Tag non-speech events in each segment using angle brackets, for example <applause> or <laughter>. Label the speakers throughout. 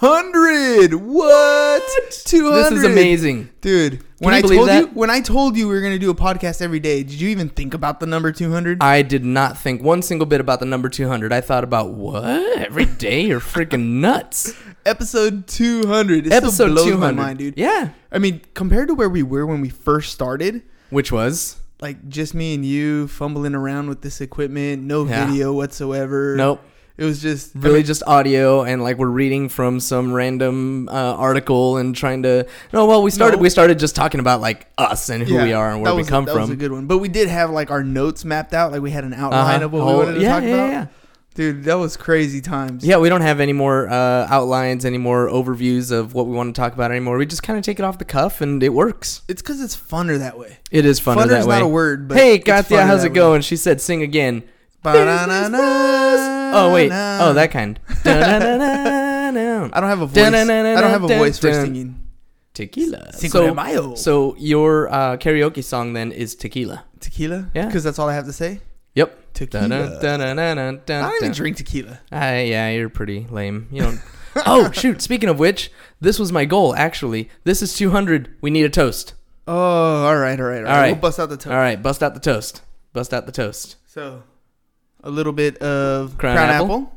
Speaker 1: 200. What? 200.
Speaker 2: This is amazing.
Speaker 1: Dude, when
Speaker 2: you
Speaker 1: I
Speaker 2: believe
Speaker 1: told you
Speaker 2: that?
Speaker 1: when I told you we were going to do a podcast every day, did you even think about the number 200?
Speaker 2: I did not think one single bit about the number 200. I thought about what? Every day? You're freaking nuts. <laughs>
Speaker 1: episode 200. It
Speaker 2: Episode
Speaker 1: still blows
Speaker 2: 200.
Speaker 1: my mind, dude.
Speaker 2: Yeah.
Speaker 1: I mean, compared to where we were when we first started,
Speaker 2: Which was?
Speaker 1: like just me and you fumbling around with this equipment, no
Speaker 2: Yeah.
Speaker 1: video whatsoever.
Speaker 2: Nope.
Speaker 1: It was just I
Speaker 2: Really
Speaker 1: mean,
Speaker 2: just audio and like we're reading from some random uh, article and trying to. No, well, we started.
Speaker 1: No.
Speaker 2: We started just talking about like us and who
Speaker 1: Yeah,
Speaker 2: we are and where
Speaker 1: that
Speaker 2: we
Speaker 1: come a-
Speaker 2: come
Speaker 1: that was a good one. But we did have like our notes mapped out. Like we had an outline
Speaker 2: Uh-huh.
Speaker 1: of what we
Speaker 2: Oh,
Speaker 1: wanted to
Speaker 2: yeah,
Speaker 1: talk
Speaker 2: yeah,
Speaker 1: about.
Speaker 2: yeah.
Speaker 1: Dude, that was crazy times.
Speaker 2: Yeah, we don't have any more uh, outlines, any more overviews of what we want to talk about anymore. We just kind of take it off the cuff, and it works.
Speaker 1: It's because it's funner that way.
Speaker 2: It is funner
Speaker 1: Funner's
Speaker 2: that way.
Speaker 1: not a word, but
Speaker 2: hey, Katya, how's
Speaker 1: that
Speaker 2: it
Speaker 1: way.
Speaker 2: going? She said, "Sing again."
Speaker 1: Ba-da-na-na,
Speaker 2: Oh wait. Oh, that kind. <laughs>
Speaker 1: I don't have a voice. I don't have a voice for singing.
Speaker 2: Tequila.
Speaker 1: Cinco de Mayo.
Speaker 2: so your uh, karaoke song then is tequila.
Speaker 1: Tequila?
Speaker 2: Yeah.
Speaker 1: Because that's all I have to say.
Speaker 2: Yep.
Speaker 1: Tequila. I don't even drink tequila.
Speaker 2: Ah, yeah, you're pretty lame. You don't. <laughs> oh shoot! Speaking of which, this was my goal. Actually, this is 200. We need a toast.
Speaker 1: Oh, all right, all right, all right.
Speaker 2: All right.
Speaker 1: We'll bust out the toast.
Speaker 2: All right, bust out the toast. Bust out the toast.
Speaker 1: So, a little bit of
Speaker 2: Crown
Speaker 1: crown,
Speaker 2: apple.
Speaker 1: apple.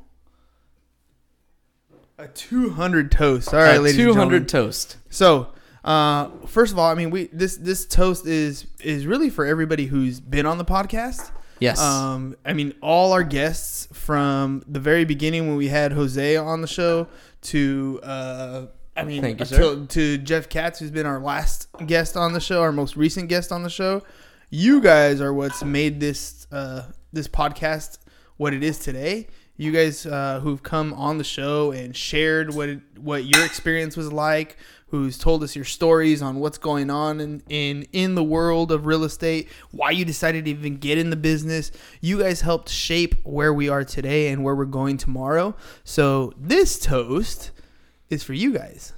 Speaker 1: A 200 toast. All right,
Speaker 2: Uh,
Speaker 1: ladies
Speaker 2: 200
Speaker 1: and gentlemen.
Speaker 2: toast.
Speaker 1: So, uh, first of all, I mean, we this this toast is is really for everybody who's been on the podcast.
Speaker 2: Yes.
Speaker 1: Um, I mean, all our guests from the very beginning when we had Jose on the show to, uh, I mean,
Speaker 2: Thank you,
Speaker 1: to, to Jeff Katz, who's been our last guest on the show, our most recent guest on the show. You guys are what's made this uh, this podcast what it is today. You guys uh, who've come on the show and shared what it, what your experience was like, who's told us your stories on what's going on in, in in the world of real estate, why you decided to even get in the business. You guys helped shape where we are today and where we're going tomorrow. So this toast is for you guys.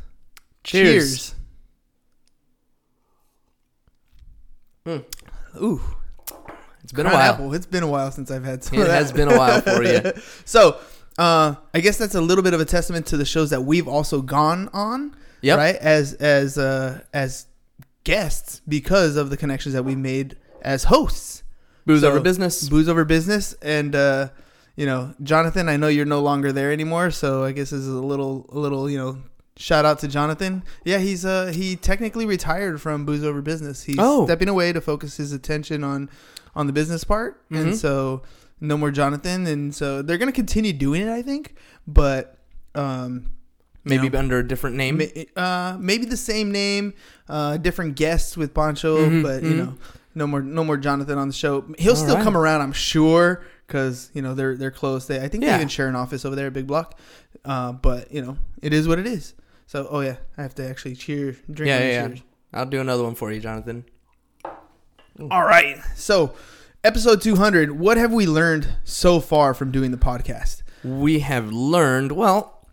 Speaker 2: Cheers.
Speaker 1: Cheers. Ooh,
Speaker 2: it's been a while.
Speaker 1: Apple. It's been a while since I've had some.
Speaker 2: It has been a while for you. <laughs>
Speaker 1: So, uh, I guess that's a little bit of a testament to the shows that we've also gone on,
Speaker 2: Yep.
Speaker 1: right? As as uh, as guests because of the connections that we made as hosts.
Speaker 2: Booze
Speaker 1: So,
Speaker 2: over business.
Speaker 1: Booze over business, and uh, you know, Jonathan. I know you're no longer there anymore, so I guess this is a little a little you know. Shout out to Jonathan. Yeah, he's uh he technically retired from booze over business. He's
Speaker 2: Oh.
Speaker 1: stepping away to focus his attention on on the business part, and so no more Jonathan, and so they're gonna continue doing it, I think, but um,
Speaker 2: Maybe under a different name.
Speaker 1: ma- uh, maybe the same name, uh, different guests with Poncho,
Speaker 2: Mhm,
Speaker 1: but you
Speaker 2: mhm.
Speaker 1: know, no more no more Jonathan on the show. He'll
Speaker 2: All
Speaker 1: still
Speaker 2: right.
Speaker 1: come around, I'm sure, because you know they're they're close. They I think
Speaker 2: Yeah.
Speaker 1: they even share an office over there at Big Block, uh, but you know it is what it is. So oh yeah, I have to actually cheer, drink.
Speaker 2: Yeah, yeah, yeah. I'll do another one for you, Jonathan.
Speaker 1: All right, so episode 200. What have we learned so far from doing the podcast?
Speaker 2: We have learned, well,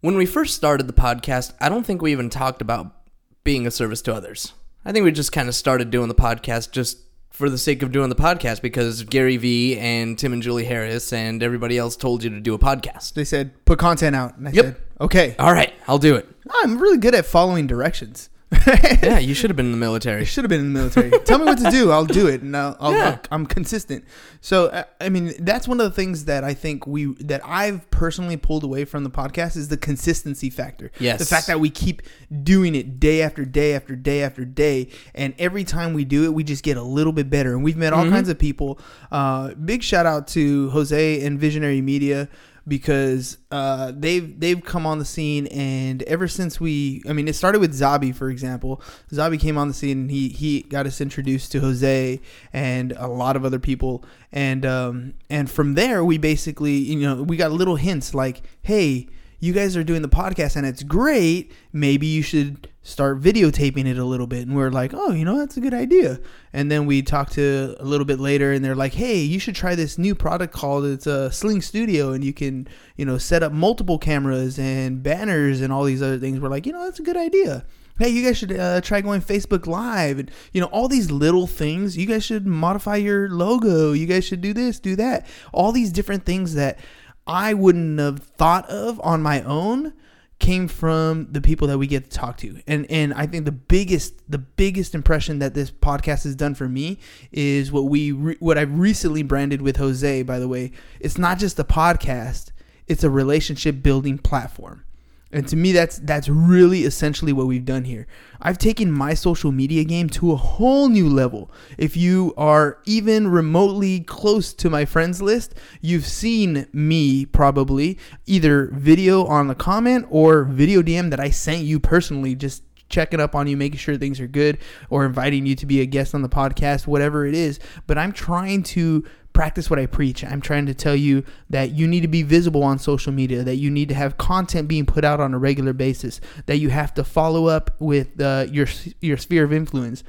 Speaker 2: when we first started the podcast, I don't think we even talked about being a service to others. I think we just kind of started doing the podcast just for the sake of doing the podcast because Gary Vee and Tim and Julie Harris and everybody else told you to do a podcast.
Speaker 1: They said put content out, and I
Speaker 2: Yep.
Speaker 1: said okay.
Speaker 2: All right, I'll do it.
Speaker 1: I'm really good at following directions. <laughs>
Speaker 2: Yeah, you should have been in the military.
Speaker 1: I should have been in the military. Tell me what to do. I'll do it, and I'll, I'll,
Speaker 2: Yeah.
Speaker 1: I'm consistent. So, I- I mean, that's one of the things that I think we that I've personally pulled away from the podcast is the consistency factor.
Speaker 2: Yes.
Speaker 1: the fact that we keep doing it day after day after day after day, and every time we do it, we just get a little bit better. And we've met all kinds of people. Uh, big shout out to Jose and Visionary Media because uh, they've they've come on the scene and ever since we I mean it started with Zabi for example. Zabi came on the scene and he he got us introduced to Jose and a lot of other people. And um, and from there we basically you know we got little hints like hey you guys are doing the podcast and it's great maybe you should start videotaping it a little bit. And we're like oh you know that's a good idea. And then we talked to a little bit later and they're like hey you should try this new product called it's a sling studio and you can you know set up multiple cameras and banners and all these other things. We're like you know that's a good idea. Hey you guys should uh, try going facebook live and you know all these little things. You guys should modify your logo. You guys should do this do that. All these different things that i wouldn't have thought of on my own came from the people that we get to talk to. And and i think the biggest the biggest impression that this podcast has done for me is what we re- what i've recently branded with jose by the way. It's not just a podcast it's a relationship building platform and to me, that's that's really essentially what we've done here. I've taken my social media game to a whole new level. If you are even remotely close to my friends list, you've seen me probably either video on the comment or video DM that I sent you personally, just checking up on you, making sure things are good, or inviting you to be a guest on the podcast, whatever it is. But I'm trying to practice what I preach. I'm trying to tell you that you need to be visible on social media, that you need to have content being put out on a regular basis, that you have to follow up with uh, your your sphere of influence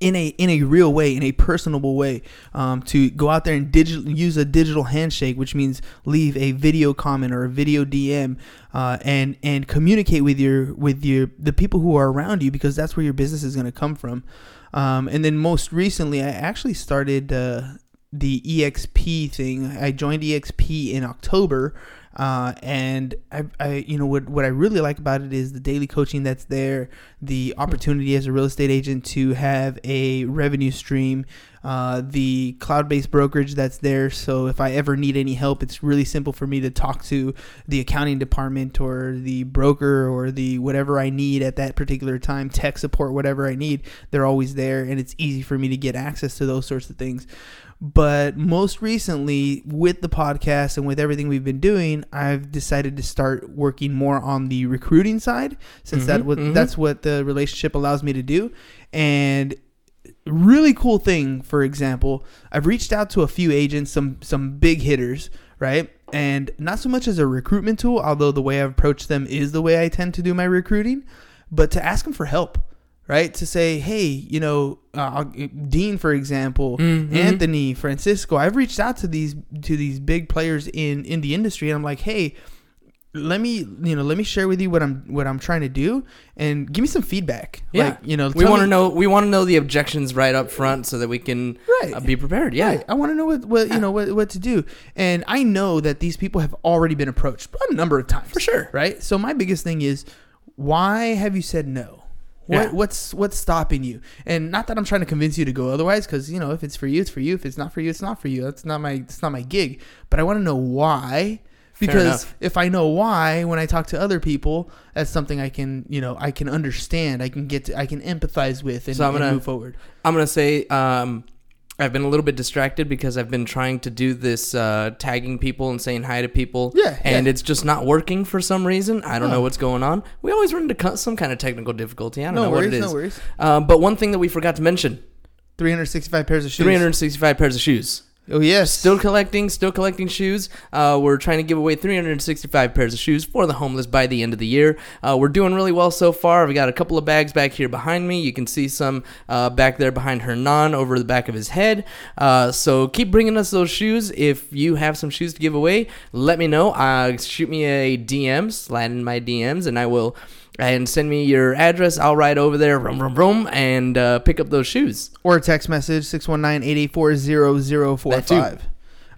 Speaker 1: in a in a real way, in a personable way, um, to go out there and digital use a digital handshake, which means leave a video comment or a video DM, uh, and and communicate with your with your the people who are around you because that's where your business is going to come from. Um, and then most recently, I actually started uh, the EXP thing. I joined EXP in October. Uh, and I, I, you know, what what I really like about it is the daily coaching that's there, the opportunity as a real estate agent to have a revenue stream, uh, the cloud-based brokerage that's there. So if I ever need any help, it's really simple for me to talk to the accounting department or the broker or the whatever I need at that particular time, tech support, whatever I need. They're always there, and it's easy for me to get access to those sorts of things. But most recently, with the podcast and with everything we've been doing, I've decided to start working more on the recruiting side, since that mm-hmm, what mm-hmm. that's what the relationship allows me to do. And really cool thing, for example, I've reached out to a few agents, some some big hitters, right? And not so much as a recruitment tool, although the way I've approached them is the way I tend to do my recruiting, but to ask them for help right? To say, hey, you know, uh, Dean, for example, Anthony, Francisco, I've reached out to these to these big players in in the industry, and I'm like, hey, let me you know let me share with you what I'm what I'm trying to do, and give me some feedback.
Speaker 2: Yeah,
Speaker 1: like, you know,
Speaker 2: we want to know we want to know the objections right up front so that we can
Speaker 1: Right.
Speaker 2: uh, be prepared. Yeah,
Speaker 1: Right. I want to know what, what you know what, what to do, and I know that these people have already been approached a number of times
Speaker 2: For sure.
Speaker 1: Right. So my biggest thing is, why have you said no? What,
Speaker 2: Yeah.
Speaker 1: What's what's stopping you? And not that I'm trying to convince you to go otherwise, because you know if it's for you, it's for you. If it's not for you, it's not for you. That's not my it's not my gig. But I want to know why. Because if I know why, when I talk to other people, that's something I can, you know, I can understand. I can get, to, I can empathize with, and,
Speaker 2: So I'm gonna-
Speaker 1: move forward.
Speaker 2: I'm gonna say um, I've been a little bit distracted because I've been trying to do this uh, tagging people and saying hi to people.
Speaker 1: Yeah,
Speaker 2: and
Speaker 1: yeah.
Speaker 2: it's just not working for some reason. I don't know what's going on. We always run into some kind of technical difficulty. I don't
Speaker 1: No
Speaker 2: know what it
Speaker 1: worries, no worries.
Speaker 2: Um, but one thing that we forgot to mention:
Speaker 1: 365 pairs of shoes.
Speaker 2: 365 pairs of shoes.
Speaker 1: Oh yes.
Speaker 2: Still collecting, still collecting shoes. Uh, we're trying to give away 365 pairs of shoes for the homeless by the end of the year. Uh, we're doing really well so far. We got a couple of bags back here behind me. You can see some uh, back there behind Hernan over the back of his head. Uh, so keep bringing us those shoes. If you have some shoes to give away, let me know. Uh, shoot me a DM, slide in my DMs, and I will. And send me your address. I'll ride over there, vroom, vroom, vroom, and uh, pick up those shoes.
Speaker 1: or a text message 619-884-0045.
Speaker 2: That too.
Speaker 1: All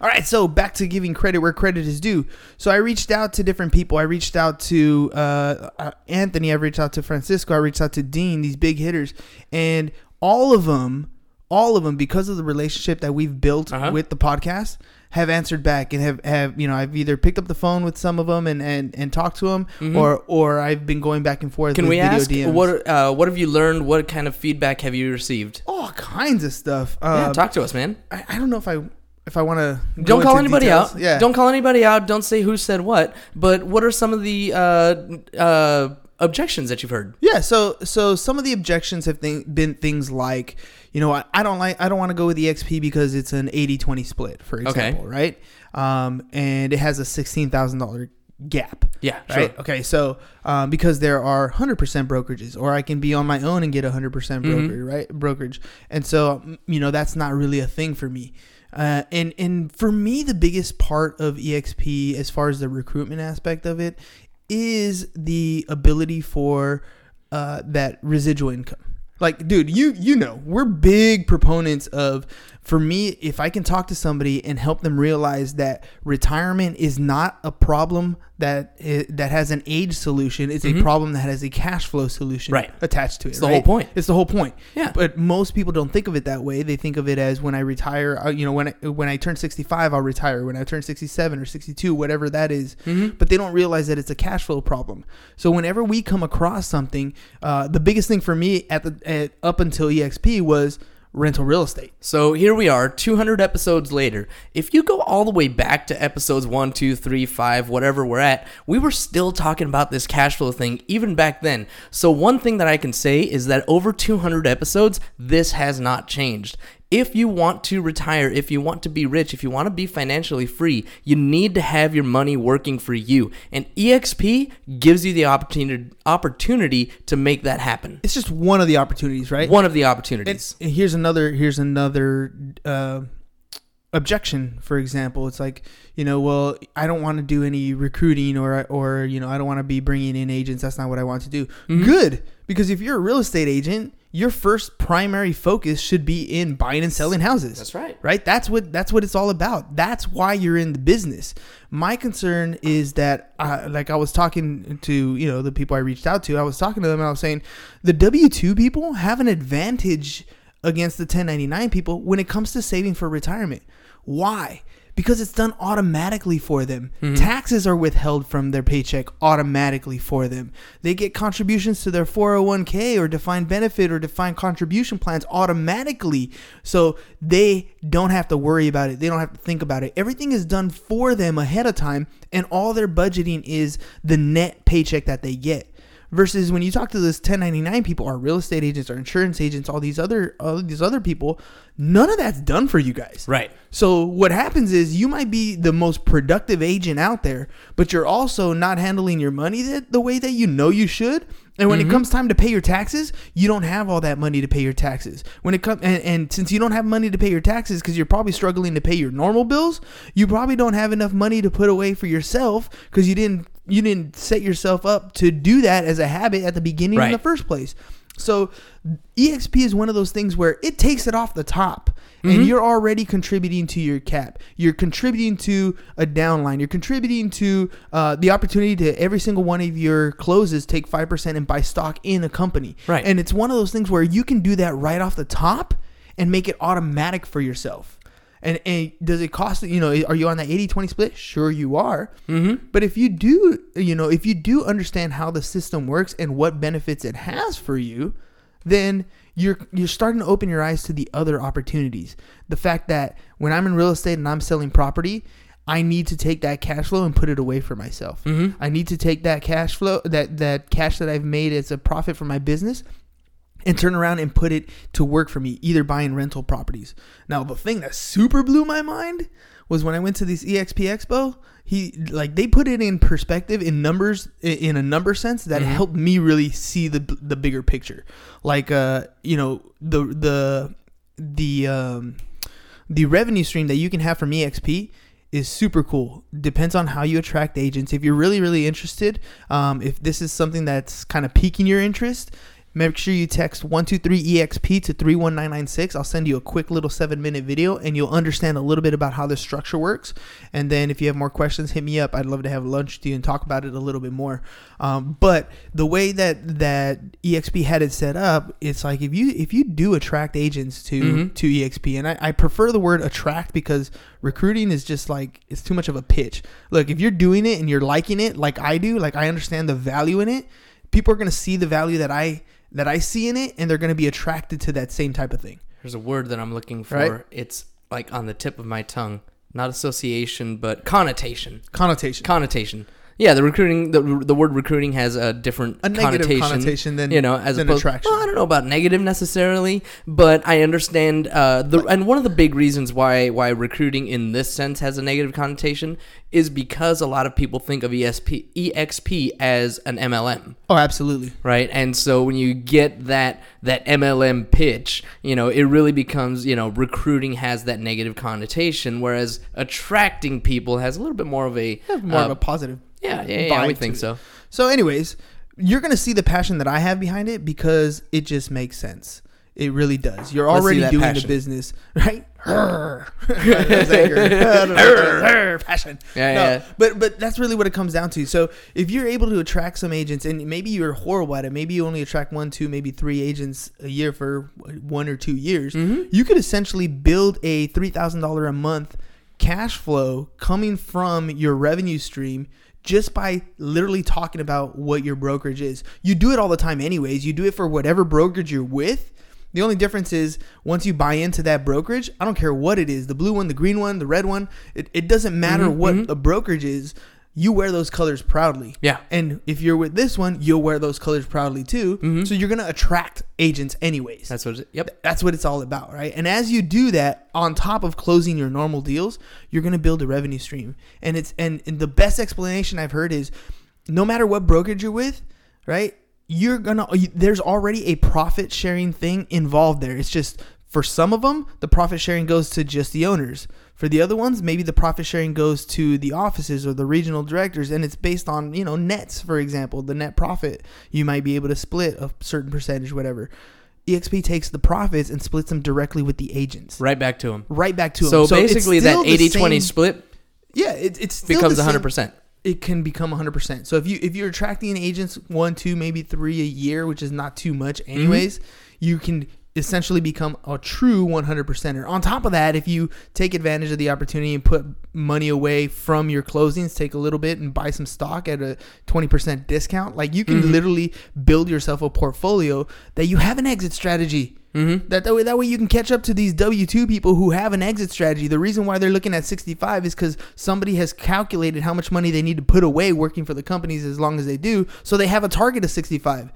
Speaker 1: All right, so back to giving credit where credit is due. So I reached out to different people. I reached out to uh, uh, Anthony. I reached out to Francisco. I reached out to Dean. These big hitters, and all of them, all of them, because of the relationship that we've built
Speaker 2: Uh-huh.
Speaker 1: with the podcast, have answered back and have, have you know I've either picked up the phone with some of them and and, and talked to them, or or I've been going back and forth.
Speaker 2: Mm-hmm. Can
Speaker 1: with
Speaker 2: we
Speaker 1: video
Speaker 2: ask
Speaker 1: DMs.
Speaker 2: what uh, what have you learned? What kind of feedback have you received?
Speaker 1: all kinds of stuff?
Speaker 2: yeah,
Speaker 1: Um,
Speaker 2: talk to us, man.
Speaker 1: I, I don't know if I if I want to
Speaker 2: Don't call anybody out.
Speaker 1: Yeah,
Speaker 2: Don't call anybody out. Don't say who said what. But what are some of the uh, uh, objections that you've heard?
Speaker 1: Yeah, so so some of the objections have th- been things like, you know, I, I don't like I don't want to go with the XP because it's an 80-20 split, for example, right? Um, and it has a sixteen thousand dollar gap.
Speaker 2: Yeah,
Speaker 1: Right.
Speaker 2: sure.
Speaker 1: Okay. So, um, because there are hundred percent brokerages, or I can be on my own and get hundred percent
Speaker 2: Mm-hmm.
Speaker 1: right? Brokerage, and so mm, you know that's not really a thing for me. Uh, and and for me, the biggest part of EXP, as far as the recruitment aspect of it, is the ability for uh, that residual income. Like, dude, you you know, we're big proponents of. For me, if I can talk to somebody and help them realize that retirement is not a problem that that has an age solution, it's a problem that has a cash flow solution
Speaker 2: Mm-hmm. Right.
Speaker 1: attached to it.
Speaker 2: It's the
Speaker 1: right?
Speaker 2: whole point.
Speaker 1: It's the whole point.
Speaker 2: Yeah.
Speaker 1: But most people don't think of it that way. They think of it as when I retire, uh, you know, when I, when I turn 65, I'll retire. When I turn 67 or 62, whatever that is.
Speaker 2: Mm-hmm.
Speaker 1: But they don't realize that it's a cash flow problem. So whenever we come across something, uh, the biggest thing for me at the at, up until EXP was rental real estate.
Speaker 2: So here we are, 200 episodes later. If you go all the way back to episodes 1, 2, 3, 5, whatever we're at, we were still talking about this cash flow thing even back then. So, one thing that I can say is that over 200 episodes, this has not changed. If you want to retire, if you want to be rich, if you want to be financially free, you need to have your money working for you. And EXP gives you the opportunity opportunity to make that happen.
Speaker 1: It's just one of the opportunities, right?
Speaker 2: One of the opportunities.
Speaker 1: and here's another here's another uh, objection. For example, it's like you know, well, I don't want to do any recruiting or or you know, I don't want to be bringing in agents. That's not what I want to do.
Speaker 2: Mm-hmm.
Speaker 1: Good, because if you're a real estate agent, your first primary focus should be in buying and selling houses.
Speaker 2: That's right.
Speaker 1: Right? That's what that's what it's all about. That's why you're in the business. My concern is that uh, like I was talking to, you know, the people I reached out to, I was talking to them and I was saying the W2 people have an advantage against the 1099 people when it comes to saving for retirement. Why? Because it's done automatically for them. Mm-hmm. Taxes are withheld from their paycheck automatically for them. They get contributions to their 401k or defined benefit or defined contribution plans automatically. So they don't have to worry about it. They don't have to think about it. Everything is done for them ahead of time, and all their budgeting is the net paycheck that they get versus when you talk to those 1099 people our real estate agents our insurance agents all these other all these other people none of that's done for you guys.
Speaker 2: Right.
Speaker 1: so what happens is you might be the most productive agent out there but you're also not handling your money the, the way that you know you should. And when it mm-hmm. comes time to pay your taxes you don't have all that money to pay your taxes. When it comes and, and since you don't have money to pay your taxes because you're probably struggling to pay your normal bills you probably don't have enough money to put away for yourself because you didn't you didn't set yourself up to do that as a habit at the beginning in the first place. So EXP is one of those things where it takes it off the top and you're already contributing to your cap. You're contributing to a downline. You're contributing to uh, the opportunity to every single one of your closes take 5% and buy stock in a company.
Speaker 2: Right.
Speaker 1: And it's one of those things where you can do that right off the top and make it automatic for yourself. And, and does it cost you know are you on that 80-20 split sure you are mm-hmm. but if you do you know if you do understand how the system works and what benefits it has for you then you're you're starting to open your eyes to the other opportunities the fact that when i'm in real estate and i'm selling property I need to take that cash flow and put it away for myself. I need to take that cash flow, that that cash that I've made as a profit for my business, and turn around and put it to work for me, either buying rental properties. Now, the thing that super blew my mind was when I went to this EXP Expo. He like they put it in perspective in numbers in a number sense that helped me really see the the bigger picture. Like uh, you know, the the the um the revenue stream that you can have from EXP is super cool. Depends on how you attract agents. If you're really, really interested, um, if this is something that's kind of piquing your interest, Make sure you text 123EXP to 31996. I'll send you a quick little seven minute video and you'll understand a little bit about how this structure works. And then if you have more questions, hit me up. I'd love to have lunch with you and talk about it a little bit more. Um, but the way that that EXP had it set up, it's like if you if you do attract agents to to EXP, and I, I prefer the word attract because recruiting is just like it's too much of a pitch. Look, if you're doing it and you're liking it like I do, like I understand the value in it, people are gonna see the value that I that I see in it, and they're gonna be attracted to that same type of thing.
Speaker 2: There's a word that I'm looking for.
Speaker 1: Right.
Speaker 2: It's like on the tip of my tongue. Not association, but connotation.
Speaker 1: Connotation.
Speaker 2: Connotation. Yeah, the recruiting the, the word recruiting has a different
Speaker 1: A
Speaker 2: connotation,
Speaker 1: connotation than-
Speaker 2: you know as
Speaker 1: than
Speaker 2: opposed.
Speaker 1: attraction.
Speaker 2: Well, I don't know about negative necessarily, but I understand uh, the and one of the big reasons why why recruiting in this sense has a negative connotation is because a lot of people think of ESP EXP as an MLM
Speaker 1: oh, absolutely.
Speaker 2: right? And so when you get that that MLM pitch, you know, it really becomes, you know, recruiting has that negative connotation, whereas attracting people has a little bit more of a
Speaker 1: More
Speaker 2: uh,
Speaker 1: of a positive.
Speaker 2: Yeah, yeah, yeah, I would think so.
Speaker 1: So, anyways, you're gonna see the passion that I have behind it because it just makes sense. It really does. You're
Speaker 2: Let's see
Speaker 1: already
Speaker 2: that
Speaker 1: doing
Speaker 2: passion.
Speaker 1: the business, right? Arr. That's anger. Arr, passion.
Speaker 2: Yeah,
Speaker 1: No,
Speaker 2: yeah.
Speaker 1: But but that's really what it comes down to. So if you're able to attract some agents, and maybe you're horrible at it, maybe you only attract one, two, maybe three agents a year for one or two years,
Speaker 2: Mm-hmm.
Speaker 1: you could essentially build a three thousand dollar a month cash flow coming from your revenue stream just by literally talking about what your brokerage is. You do it all the time anyways. You do it for whatever brokerage you're with. The only difference is once you buy into that brokerage, I don't care what it is, the blue one, the green one, the red one, it, it doesn't matter mm-hmm, what mm-hmm. the brokerage is. You wear those colors proudly.
Speaker 2: Yeah.
Speaker 1: And if you're with this one, you'll wear those colors proudly too. Mm-hmm. So you're going to attract agents anyways.
Speaker 2: That's what. It, yep.
Speaker 1: That's what it's all about, right? And as you do that, on top of closing your normal deals, you're going to build a revenue stream. And it's and, and the best explanation I've heard is, no matter what brokerage you're with, right? You're gonna there's already a profit sharing thing involved there. It's just for some of them, the profit sharing goes to just the owners. For the other ones, maybe the profit sharing goes to the offices or the regional directors, and it's based on you know nets, for example, the net profit. You might be able to split a certain percentage, whatever. EXP takes the profits and splits them directly with the agents,
Speaker 2: Right back to them.
Speaker 1: right back to
Speaker 2: So,
Speaker 1: them. it's
Speaker 2: basically, that
Speaker 1: still
Speaker 2: 80-20 split
Speaker 1: yeah, it, it's still
Speaker 2: becomes
Speaker 1: the
Speaker 2: 100. percent
Speaker 1: it can become 100%. So if you if you're attracting agents one, two, maybe 3 a year, which is not too much
Speaker 2: Mm-hmm.
Speaker 1: anyways, you can essentially become a true 100%er. On top of that, if you take advantage of the opportunity and put money away from your closings, take a little bit and buy some stock at a 20% discount, like you can
Speaker 2: Mm-hmm.
Speaker 1: literally build yourself a portfolio that you have an exit strategy. Mm-hmm. That, that way, that way you can catch up to these W two people who have an exit strategy. The reason why they're looking at sixty five is because somebody has calculated how much money they need to put away working for the companies as long as they do, so they have a target of sixty five.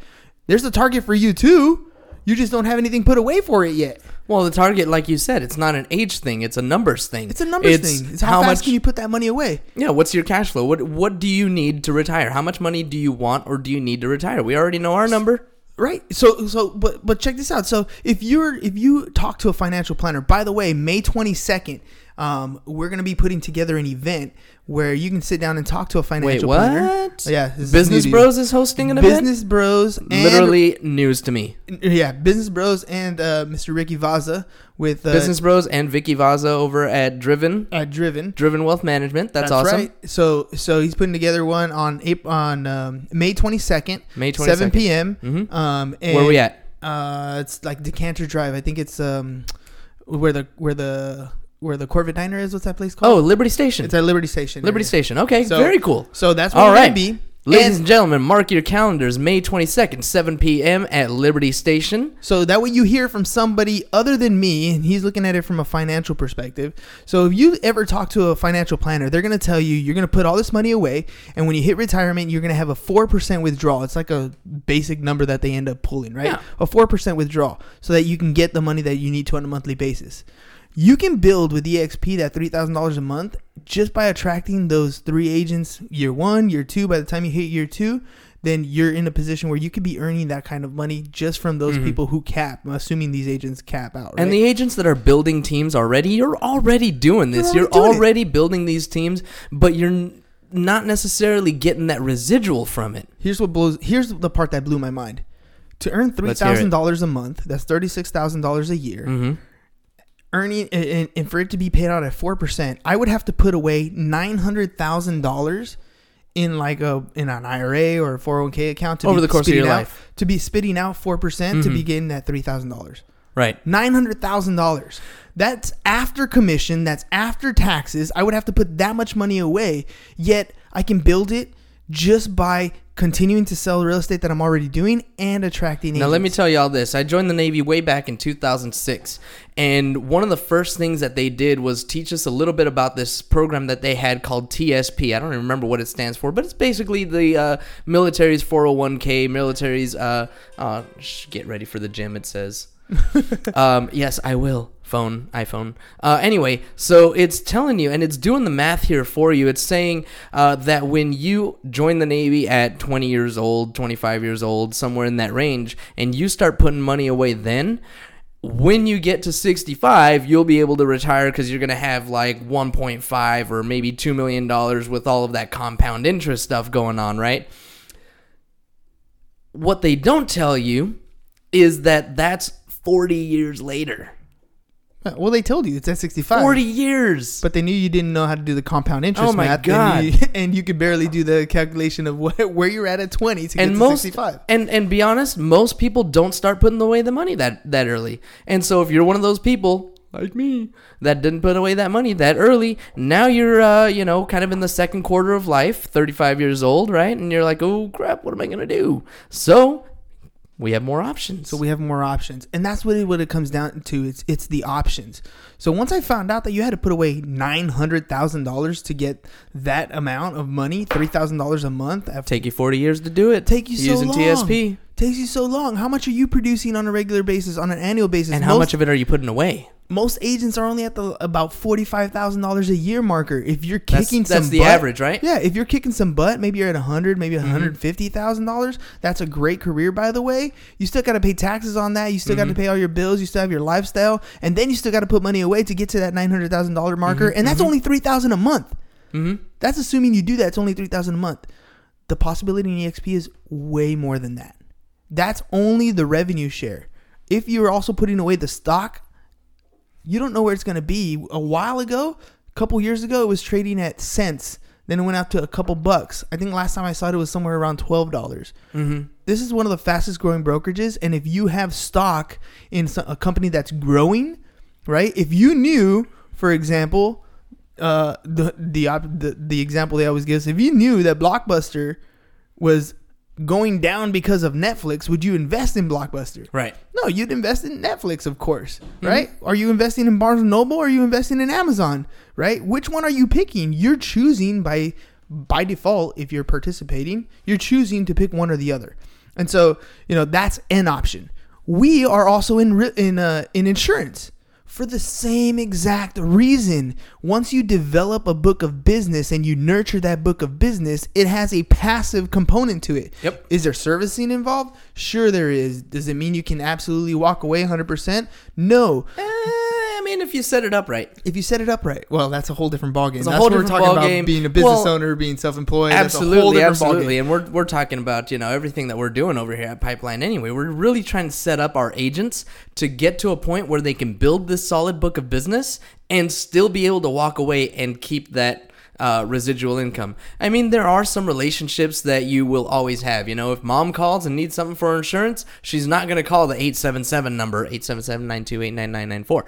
Speaker 1: There's a target for you too. You just don't have anything put away for it yet.
Speaker 2: Well, the target, like you said, it's not an age thing; it's a numbers thing.
Speaker 1: It's a numbers thing. It's how, fast can you put that money away?
Speaker 2: Yeah, what's your cash flow? What what do you need to retire? How much money do you want or do you need to retire? We already know our number.
Speaker 1: Right. So so but but check this out. So if you're if you talk to a financial planner, by the way, May 22nd, um, we're gonna be putting together an event where you can sit down and talk to a financial Wait,
Speaker 2: what?
Speaker 1: planner. Yeah, is
Speaker 2: Business
Speaker 1: to you.
Speaker 2: Bros is hosting an event.
Speaker 1: Business Bros and
Speaker 2: Literally news to me.
Speaker 1: yeah, Business Bros and uh, Mr. Ricky Vaza with uh,
Speaker 2: Business Bros and Vicky Vaza over at Driven
Speaker 1: uh, Driven.
Speaker 2: Driven Wealth Management. That's, awesome.
Speaker 1: right. So so he's putting together one on April, on um, May 22nd,
Speaker 2: May
Speaker 1: 7
Speaker 2: 22nd.
Speaker 1: p.m.
Speaker 2: Mhm.
Speaker 1: Um,
Speaker 2: Where we at?
Speaker 1: Uh, it's like Decatur Drive. I think it's um, where the where the where the Corvette Diner is. What's that place called? Oh.
Speaker 2: Liberty Station.
Speaker 1: it's at Liberty Station.
Speaker 2: Liberty
Speaker 1: area.
Speaker 2: Station. Okay,
Speaker 1: So-
Speaker 2: very cool.
Speaker 1: So that's where
Speaker 2: All right.
Speaker 1: be.
Speaker 2: Ladies
Speaker 1: And
Speaker 2: and gentlemen, mark your calendars. May 22nd, 7 p.m. at Liberty Station.
Speaker 1: so that way you hear from somebody other than me, and he's looking at it from a financial perspective. So if you ever talk to a financial planner, they're gonna tell you you're gonna put all this money away, and when you hit retirement, you're gonna have a four percent withdrawal. It's like a basic number that they end up pulling, right?
Speaker 2: Yeah.
Speaker 1: A four percent withdrawal, so that you can get the money that you need to on a monthly basis. You can build with EXP that three thousand dollars a month just by attracting those three agents year one, year two. By the time you hit year two, then you're in a position where you could be earning that kind of money just from those people who cap. I'm assuming these agents cap out, right?
Speaker 2: Mm-hmm. And the agents that are building teams already, you're already doing this.
Speaker 1: You're
Speaker 2: You're
Speaker 1: already it.
Speaker 2: already building these teams, but you're not necessarily getting that residual from it.
Speaker 1: here's what blows. Here's the part that blew my mind. To earn three
Speaker 2: Let's hear it.
Speaker 1: thousand dollars a month, that's thirty six thousand dollars a year.
Speaker 2: Mm-hmm.
Speaker 1: Earning and, and for it to be paid out at four percent, I would have to put away nine hundred thousand dollars in like a in an IRA or a four hundred one k account to
Speaker 2: Over
Speaker 1: be
Speaker 2: the course of your
Speaker 1: out,
Speaker 2: life.
Speaker 1: to be spitting out four percent to
Speaker 2: mm-hmm.
Speaker 1: be getting that three thousand dollars.
Speaker 2: Right.
Speaker 1: Nine hundred thousand dollars. That's after commission. That's after taxes. I would have to put that much money away. Yet I can build it just by continuing to sell real estate that I'm already doing and attracting.
Speaker 2: Now, let me tell you all this. I joined the Navy way back in 2006. And one of the first things that they did was teach us a little bit about this program that they had called TSP. I don't even remember what it stands for, but it's basically the uh, military's 401k, military's, uh, uh, sh- get ready for the gym, it says. <laughs> um, yes, I will. Phone, iPhone. Uh, anyway, so it's telling you, and it's doing the math here for you. It's saying uh, that when you join the Navy at 20 years old, 25 years old, somewhere in that range, and you start putting money away then, when you get to 65, you'll be able to retire because you're going to have like 1.5 or maybe $2 million with all of that compound interest stuff going on, right? What they don't tell you is that that's 40 years later.
Speaker 1: Well, they told you it's at 65.
Speaker 2: 40 years.
Speaker 1: But they knew you didn't know how to do the compound interest
Speaker 2: Oh my
Speaker 1: math.
Speaker 2: God.
Speaker 1: And you, <laughs> and you could barely do the calculation of what, where you're at at 20 to get
Speaker 2: and
Speaker 1: to 65.
Speaker 2: and and be honest, most people don't start putting away the money that that early. And so if you're one of those people like me that didn't put away that money that early, now you're uh, you know, kind of in the second quarter of life, 35 years old, right? And you're like, "Oh crap, what am I going to do?" So, we have more options.
Speaker 1: So we have more options, and that's what it, what it comes down to. It's it's the options. So once I found out that you had to put away nine hundred thousand dollars to get that amount of money, three thousand dollars a month,
Speaker 2: take you 40 years to do it.
Speaker 1: take you so
Speaker 2: using
Speaker 1: long.
Speaker 2: TSP.
Speaker 1: Takes you so long. How much are you producing on a regular basis, on an annual basis?
Speaker 2: And how
Speaker 1: Most-
Speaker 2: much of it are you putting away?
Speaker 1: Most agents are only at the about forty five thousand dollars a year marker. If you're
Speaker 2: That's-
Speaker 1: kicking
Speaker 2: that's
Speaker 1: some
Speaker 2: the
Speaker 1: butt-
Speaker 2: average, right?
Speaker 1: Yeah, if you're kicking some butt, maybe you're at a hundred, maybe
Speaker 2: Mm-hmm.
Speaker 1: one hundred fifty thousand dollars. That's a great career, by the way. You still got to pay taxes on that. You still got
Speaker 2: Mm-hmm.
Speaker 1: to pay all your bills. You still have your lifestyle, and then you still got to put money away to get to that nine hundred thousand dollar marker, and that's only three thousand a month.
Speaker 2: Mm-hmm.
Speaker 1: That's assuming you do that. It's only three thousand a month. The possibility in EXP is way more than that. That's only the revenue share. If you're also putting away the stock, you don't know where it's going to be. A while ago, a couple years ago, it was trading at cents. Then it went out to a couple bucks. I think last time I saw it, it was somewhere around twelve dollars.
Speaker 2: Mm-hmm.
Speaker 1: This is one of the fastest growing brokerages, and if you have stock in a company that's growing, right? If you knew, for example, uh, the the the the example they always give us, if you knew that Blockbuster was going down because of Netflix, would you invest in Blockbuster?
Speaker 2: Right.
Speaker 1: No, you'd invest in Netflix, of course, right? Are you investing in Barnes and Noble or are you investing in Amazon, right? Which one are you picking? You're choosing by by default if you're participating, you're choosing to pick one or the other. And so, you know, that's an option. We are also in in uh, in insurance for the same exact reason. Once you develop a book of business and you nurture that book of business, it has a passive component to it.
Speaker 2: Yep.
Speaker 1: Is there servicing involved? Sure, there is. Does it mean you can absolutely walk away 100%? No.
Speaker 2: Eh, mean, if you set it up right.
Speaker 1: If you set it up right, well, that's a whole different ballgame.
Speaker 2: It's a
Speaker 1: That's
Speaker 2: whole
Speaker 1: what we're talking about
Speaker 2: ballgame.
Speaker 1: being a business
Speaker 2: Well,
Speaker 1: owner, being self-employed. That's a whole
Speaker 2: absolutely, absolutely. And we're we're talking about you know everything that we're doing over here at Pipeline. Anyway, we're really trying to set up our agents to get to a point where they can build this solid book of business and still be able to walk away and keep that. Uh, residual income. I mean, there are some relationships that you will always have. You know, if mom calls and needs something for insurance, she's not going to call the 877 number, 877-928-9994.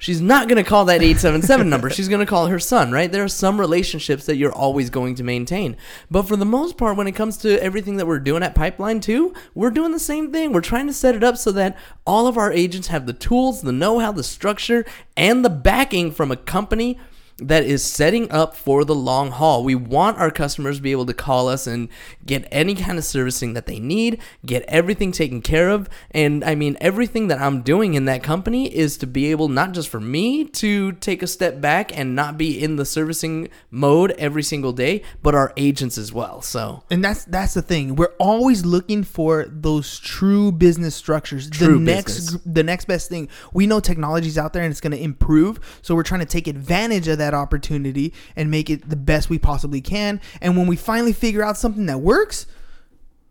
Speaker 2: She's not going to call that 877 number. She's going to call her son, right? There are some relationships that you're always going to maintain. But for the most part, when it comes to everything that we're doing at Pipeline 2, we're doing the same thing. We're trying to set it up so that all of our agents have the tools, the know how, the structure, and the backing from a company that is setting up for the long haul. We want our customers to be able to call us and get any kind of servicing that they need, get everything taken care of. And I mean, everything that I'm doing in that company is to be able, not just for me to take a step back and not be in the servicing mode every single day, but our agents as well. So,
Speaker 1: And that's that's the thing. We're always looking for those true business structures.
Speaker 2: True
Speaker 1: the next
Speaker 2: business.
Speaker 1: the next best thing. We know technology's out there and it's going to improve, so we're trying to take advantage of that opportunity and make it the best we possibly can. And when we finally figure out something that works,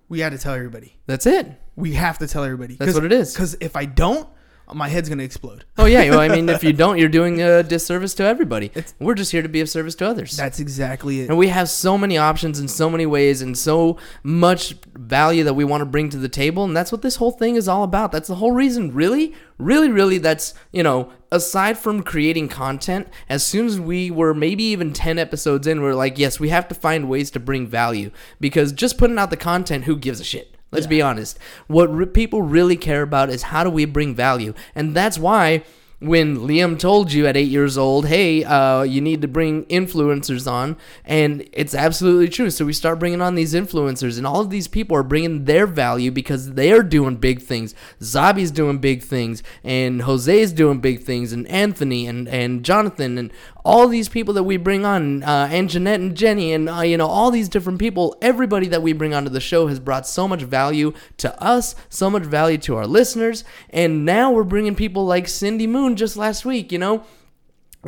Speaker 1: we got to tell everybody.
Speaker 2: That's it.
Speaker 1: We have to tell everybody.
Speaker 2: That's what it is.
Speaker 1: Because if I don't, my head's gonna explode.
Speaker 2: Oh yeah, well, I mean, if you <laughs> don't, you're doing a disservice to everybody. We're just here to be of service to others.
Speaker 1: That's exactly it.
Speaker 2: And we have so many options in so many ways and so much value that we want to bring to the table. And that's what this whole thing is all about. That's the whole reason, really, really, really. That's, you know, aside from creating content, as soon as we were maybe even 10 episodes in, we're like, yes, we have to find ways to bring value because just putting out the content, who gives a shit? Let's be honest. What re- people really care about is how do we bring value? And that's why when Liam told you at eight years old, hey, uh, you need to bring influencers on, and it's absolutely true. So we start bringing on these influencers, and all of these people are bringing their value because they're doing big things. Zabi's doing big things, and Jose's doing big things, and Anthony and, and Jonathan, and all these people that we bring on, uh, and Jeanette and Jenny, and uh, you know all these different people. Everybody that we bring onto the show has brought so much value to us, so much value to our listeners, and now we're bringing people like Cindy Moon just last week. You know,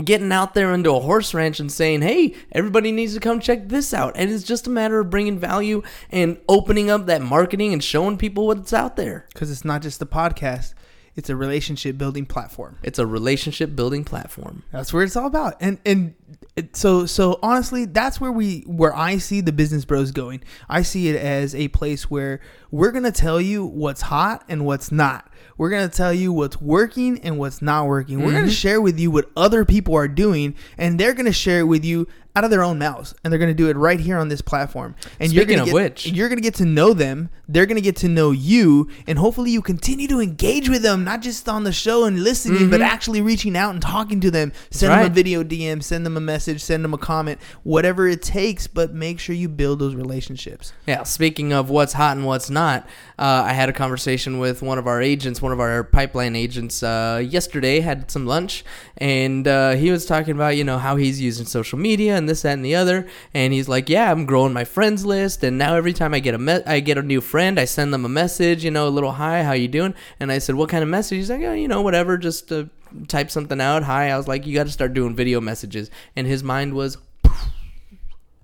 Speaker 2: getting out there into a horse ranch and saying, "Hey, everybody needs to come check this out." And it's just a matter of bringing value and opening up that marketing and showing people what's out there.
Speaker 1: Because it's not just the podcast; it's a relationship building platform.
Speaker 2: It's a relationship building platform.
Speaker 1: That's where it's all about. And and it, so so honestly, that's where we where I see the business bros going. I see it as a place where we're gonna tell you what's hot and what's not. We're gonna tell you what's working and what's not working. We're
Speaker 2: Mm-hmm.
Speaker 1: gonna share with you what other people are doing, and they're gonna share it with you out of their own mouths, and they're gonna do it right here on this platform. And you're
Speaker 2: Speaking
Speaker 1: gonna
Speaker 2: of
Speaker 1: get,
Speaker 2: which-
Speaker 1: you're gonna get to know them. They're gonna get to know you, and hopefully you continue to engage with them, not just on the show and listening, but actually reaching out and talking to them. Send them a
Speaker 2: Mm-hmm.
Speaker 1: video DM, send them a message, send them a comment, whatever it takes. But make sure you build those relationships.
Speaker 2: Yeah, speaking of what's hot and what's not, uh, I had a conversation with one of our agents, one of our pipeline agents, uh, yesterday. Had some lunch, and uh, he was talking about you know how he's using social media and this, that, and the other. And he's like, "Yeah, I'm growing my friends list, and now every time I get a me- I get a new friend, I send them a message, you know, a little hi, how you doing?" And I said, "What kind of message?" He's like, oh, "You know, whatever, just uh, type something out, hi." I was like, "You got to start doing video messages," and his mind was, <laughs>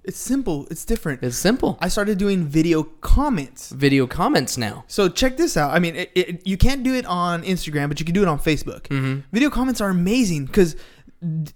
Speaker 1: It's simple. It's different.
Speaker 2: "It's simple."
Speaker 1: I started doing video comments.
Speaker 2: Video comments now.
Speaker 1: So check this out. I mean, it, it, you can't do it on Instagram, but you can do it on Facebook.
Speaker 2: Mm-hmm.
Speaker 1: Video comments are amazing because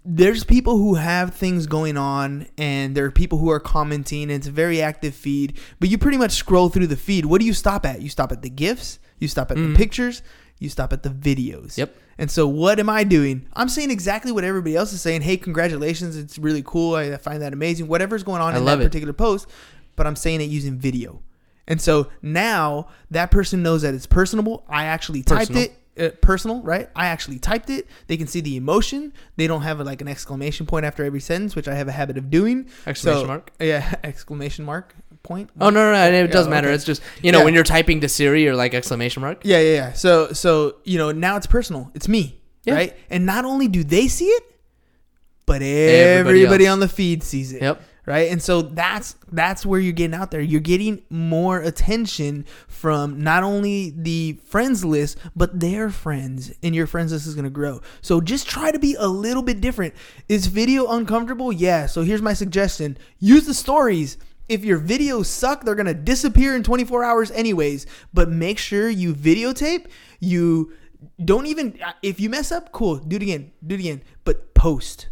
Speaker 1: there's people who have things going on, and there are people who are commenting. And it's a very active feed, but you pretty much scroll through the feed. What do you stop at? You stop at the gifs. You stop at the pictures. You stop at the videos.
Speaker 2: Mm-hmm. Yep.
Speaker 1: And so what am I doing? I'm saying exactly what everybody else is saying. Hey, congratulations! It's really cool. I find that amazing. Whatever's going on
Speaker 2: I
Speaker 1: in that
Speaker 2: it.
Speaker 1: particular post, but I'm saying it using video. And so now that person knows that it's personable. I actually typed it. Uh, personal, right? I actually typed it. They can see the emotion. They don't have like an exclamation point after every sentence, which I have a habit of doing.
Speaker 2: Exclamation
Speaker 1: So-
Speaker 2: mark?
Speaker 1: Yeah, <laughs> exclamation mark point.
Speaker 2: Oh no, no, no it doesn't matter.
Speaker 1: okay.
Speaker 2: It's just you know
Speaker 1: Yeah.
Speaker 2: when you're typing to Siri or like exclamation mark.
Speaker 1: Yeah, yeah, yeah. So, so you know, now it's personal. It's me,
Speaker 2: Yeah.
Speaker 1: right? And not only do they see it, but
Speaker 2: Everybody
Speaker 1: everybody, on the feed sees it.
Speaker 2: Yep.
Speaker 1: Right, and so that's that's where you're getting out there. You're getting more attention from not only the friends list, but their friends, and your friends list is to grow. So just try to be a little bit different. Is video uncomfortable? Yeah. So here's my suggestion: use the stories. If your videos suck, they're gonna disappear in 24 hours anyways. But make sure you videotape. You don't even uh, if you mess up, cool. Do it again. Do it again. But post,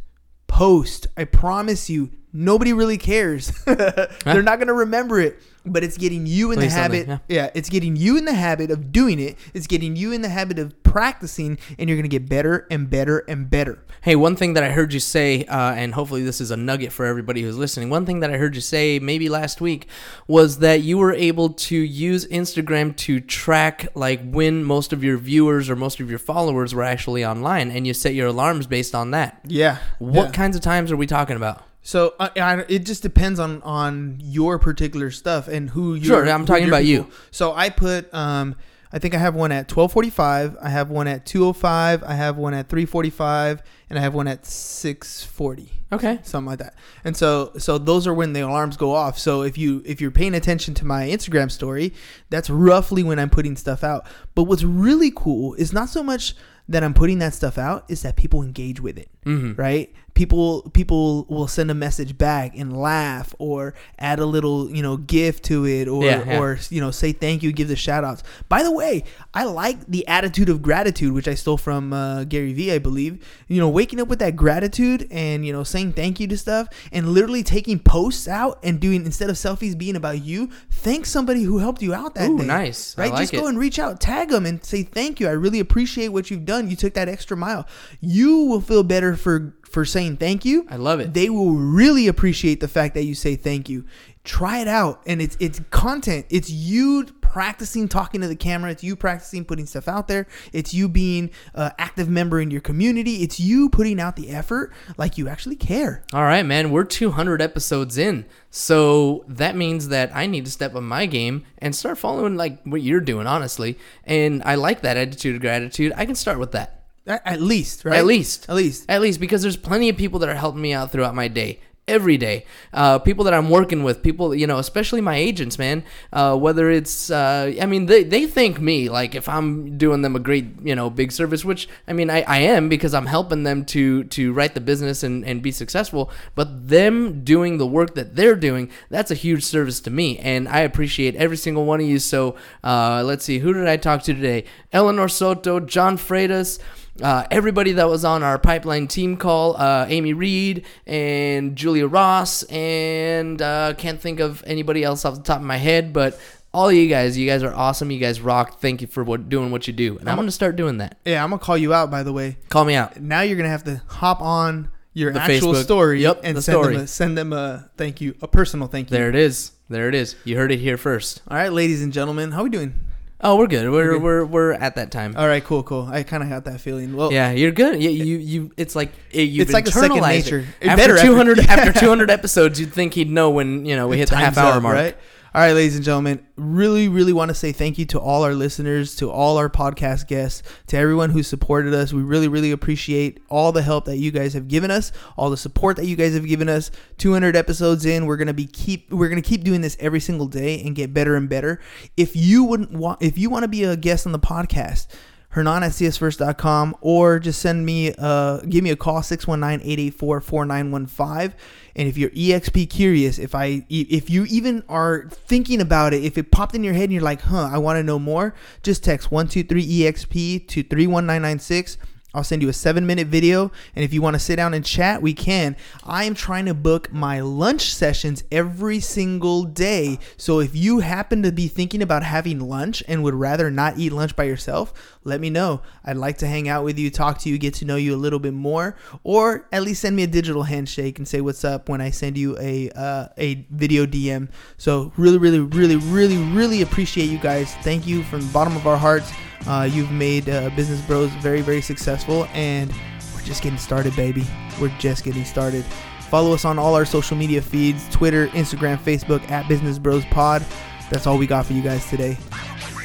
Speaker 1: post. I promise you, nobody really cares. <laughs> they're not gonna remember it. But it's getting you in the habit. Yeah, it's getting you in the habit of doing it. It's getting you in the habit of practicing, and you're gonna get better and better and better.
Speaker 2: Hey, one thing that I heard you say, uh, and hopefully this is a nugget for everybody who's listening. One thing that I heard you say maybe last week was that you were able to use Instagram to track like when most of your viewers or most of your followers were actually online, and you set your alarms based on that.
Speaker 1: Yeah.
Speaker 2: What
Speaker 1: yeah.
Speaker 2: kinds of times are we talking about?
Speaker 1: So I, I, it just depends on on your particular stuff and who you.
Speaker 2: Sure, I'm talking about you.
Speaker 1: So I put um I think I have one at 12:45, I have one at 2:05, I have one at 3:45, and I have one at 6:40
Speaker 2: Okay.
Speaker 1: something like that. And so so those are when the alarms go off. So if you if you're paying attention to my Instagram story, that's roughly when I'm putting stuff out. But what's really cool is not so much that I'm putting that stuff out is that people engage with it,
Speaker 2: Mm-hmm.
Speaker 1: right? People people will send a message back and laugh or add a little you know gift to it or
Speaker 2: Yeah, yeah.
Speaker 1: or you know say thank you, give the shout outs. By the way, I like the attitude of gratitude, which I stole from uh, Gary Vee, I believe. You know, waking up with that gratitude and you know saying thank you to stuff and literally taking posts out and doing instead of selfies being about you, thank somebody who helped you out that
Speaker 2: Ooh,
Speaker 1: day.
Speaker 2: nice.
Speaker 1: Right?
Speaker 2: like
Speaker 1: Just go and reach out, tag them, and say thank you. I really appreciate what you've done. You took that extra mile. You will feel better for for saying thank you.
Speaker 2: I love it.
Speaker 1: They will really appreciate the fact that you say thank you. Try it out, and it's it's content. It's you practicing talking to the camera. It's you practicing putting stuff out there. It's you being an active member in your community. It's you putting out the effort like you actually care.
Speaker 2: All right, man. We're 200 episodes in, so that means that I need to step up my game and start following like what you're doing, honestly. And I like that attitude of gratitude. I can start with that.
Speaker 1: At, at least, right?
Speaker 2: At least.
Speaker 1: At least.
Speaker 2: At least because there's plenty of people that are helping me out throughout my day. Every day, uh, people that I'm working with, people you know, especially my agents, man. Uh, whether it's, uh, I mean, they, they thank me like if I'm doing them a great, you know, big service, which I mean, I, I am because I'm helping them to to write the business and, and be successful. But them doing the work that they're doing, that's a huge service to me, and I appreciate every single one of you. So uh, let's see, who did I talk to today? Eleanor Soto, John Freitas uh, everybody that was on our pipeline team call uh, Amy Reed and Julia Ross, and uh, can't think of anybody else off the top of my head, but all you guys, you guys are awesome. You guys rock. Thank you for what doing what you do, and I'm gonna start doing that.
Speaker 1: Yeah, I'm gonna call you out. By the way,
Speaker 2: Call me out.
Speaker 1: now you're gonna have to hop on your
Speaker 2: The
Speaker 1: actual
Speaker 2: Facebook.
Speaker 1: story
Speaker 2: Yep,
Speaker 1: and
Speaker 2: the
Speaker 1: send
Speaker 2: story.
Speaker 1: them a, send them a thank you, a personal thank you.
Speaker 2: There it is. There it is. You heard it here first.
Speaker 1: All right, ladies and gentlemen, how we doing?
Speaker 2: Oh, we're good. We're
Speaker 1: good.
Speaker 2: we're we're at that time.
Speaker 1: All right, cool, cool. I kind of got that feeling. Well,
Speaker 2: Yeah, you're good. You you, you it's like eh, you've
Speaker 1: It's like a second nature.
Speaker 2: It. After 200
Speaker 1: Yeah.
Speaker 2: after <laughs> 200 episodes, you'd think he'd know when you know we hit the half hour
Speaker 1: up,
Speaker 2: mark.
Speaker 1: right? All right, ladies and gentlemen, really, really want to say thank you to all our listeners, to all our podcast guests, to everyone who supported us. We really, really appreciate all the help that you guys have given us, all the support that you guys have given us. 200 episodes in, we're gonna be keep we're gonna keep doing this every single day and get better and better. If you wouldn't want, if you want to be a guest on the podcast. Hernan at csfirst.com or just send me uh give me a call 619-884-4915 and if you're exp curious if i if you even are thinking about it if it popped in your head and you're like huh i want to know more just text 123exp to 31996 I'll send you a seven minute video. And if you want to sit down and chat, we can. I am trying to book my lunch sessions every single day. So if you happen to be thinking about having lunch and would rather not eat lunch by yourself, let me know. I'd like to hang out with you, talk to you, get to know you a little bit more, or at least send me a digital handshake and say what's up when I send you a uh, a video DM. So really, really, really, really, really appreciate you guys. Thank you from the bottom of our hearts. Uh, you've made uh, Business Bros very, very successful, and we're just getting started, baby. We're just getting started. Follow us on all our social media feeds Twitter, Instagram, Facebook at Business Bros Pod. That's all we got for you guys today.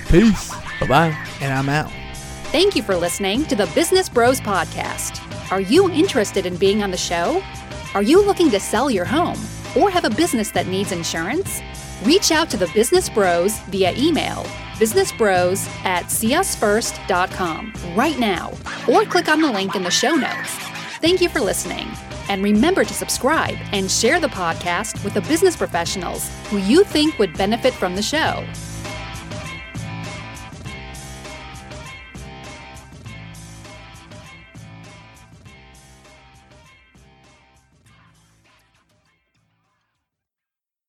Speaker 1: Peace.
Speaker 2: Bye bye.
Speaker 1: And I'm out.
Speaker 3: Thank you for listening to the Business Bros Podcast. Are you interested in being on the show? Are you looking to sell your home or have a business that needs insurance? Reach out to the Business Bros via email businessbros at csfirst.com right now or click on the link in the show notes. Thank you for listening. And remember to subscribe and share the podcast with the business professionals who you think would benefit from the show.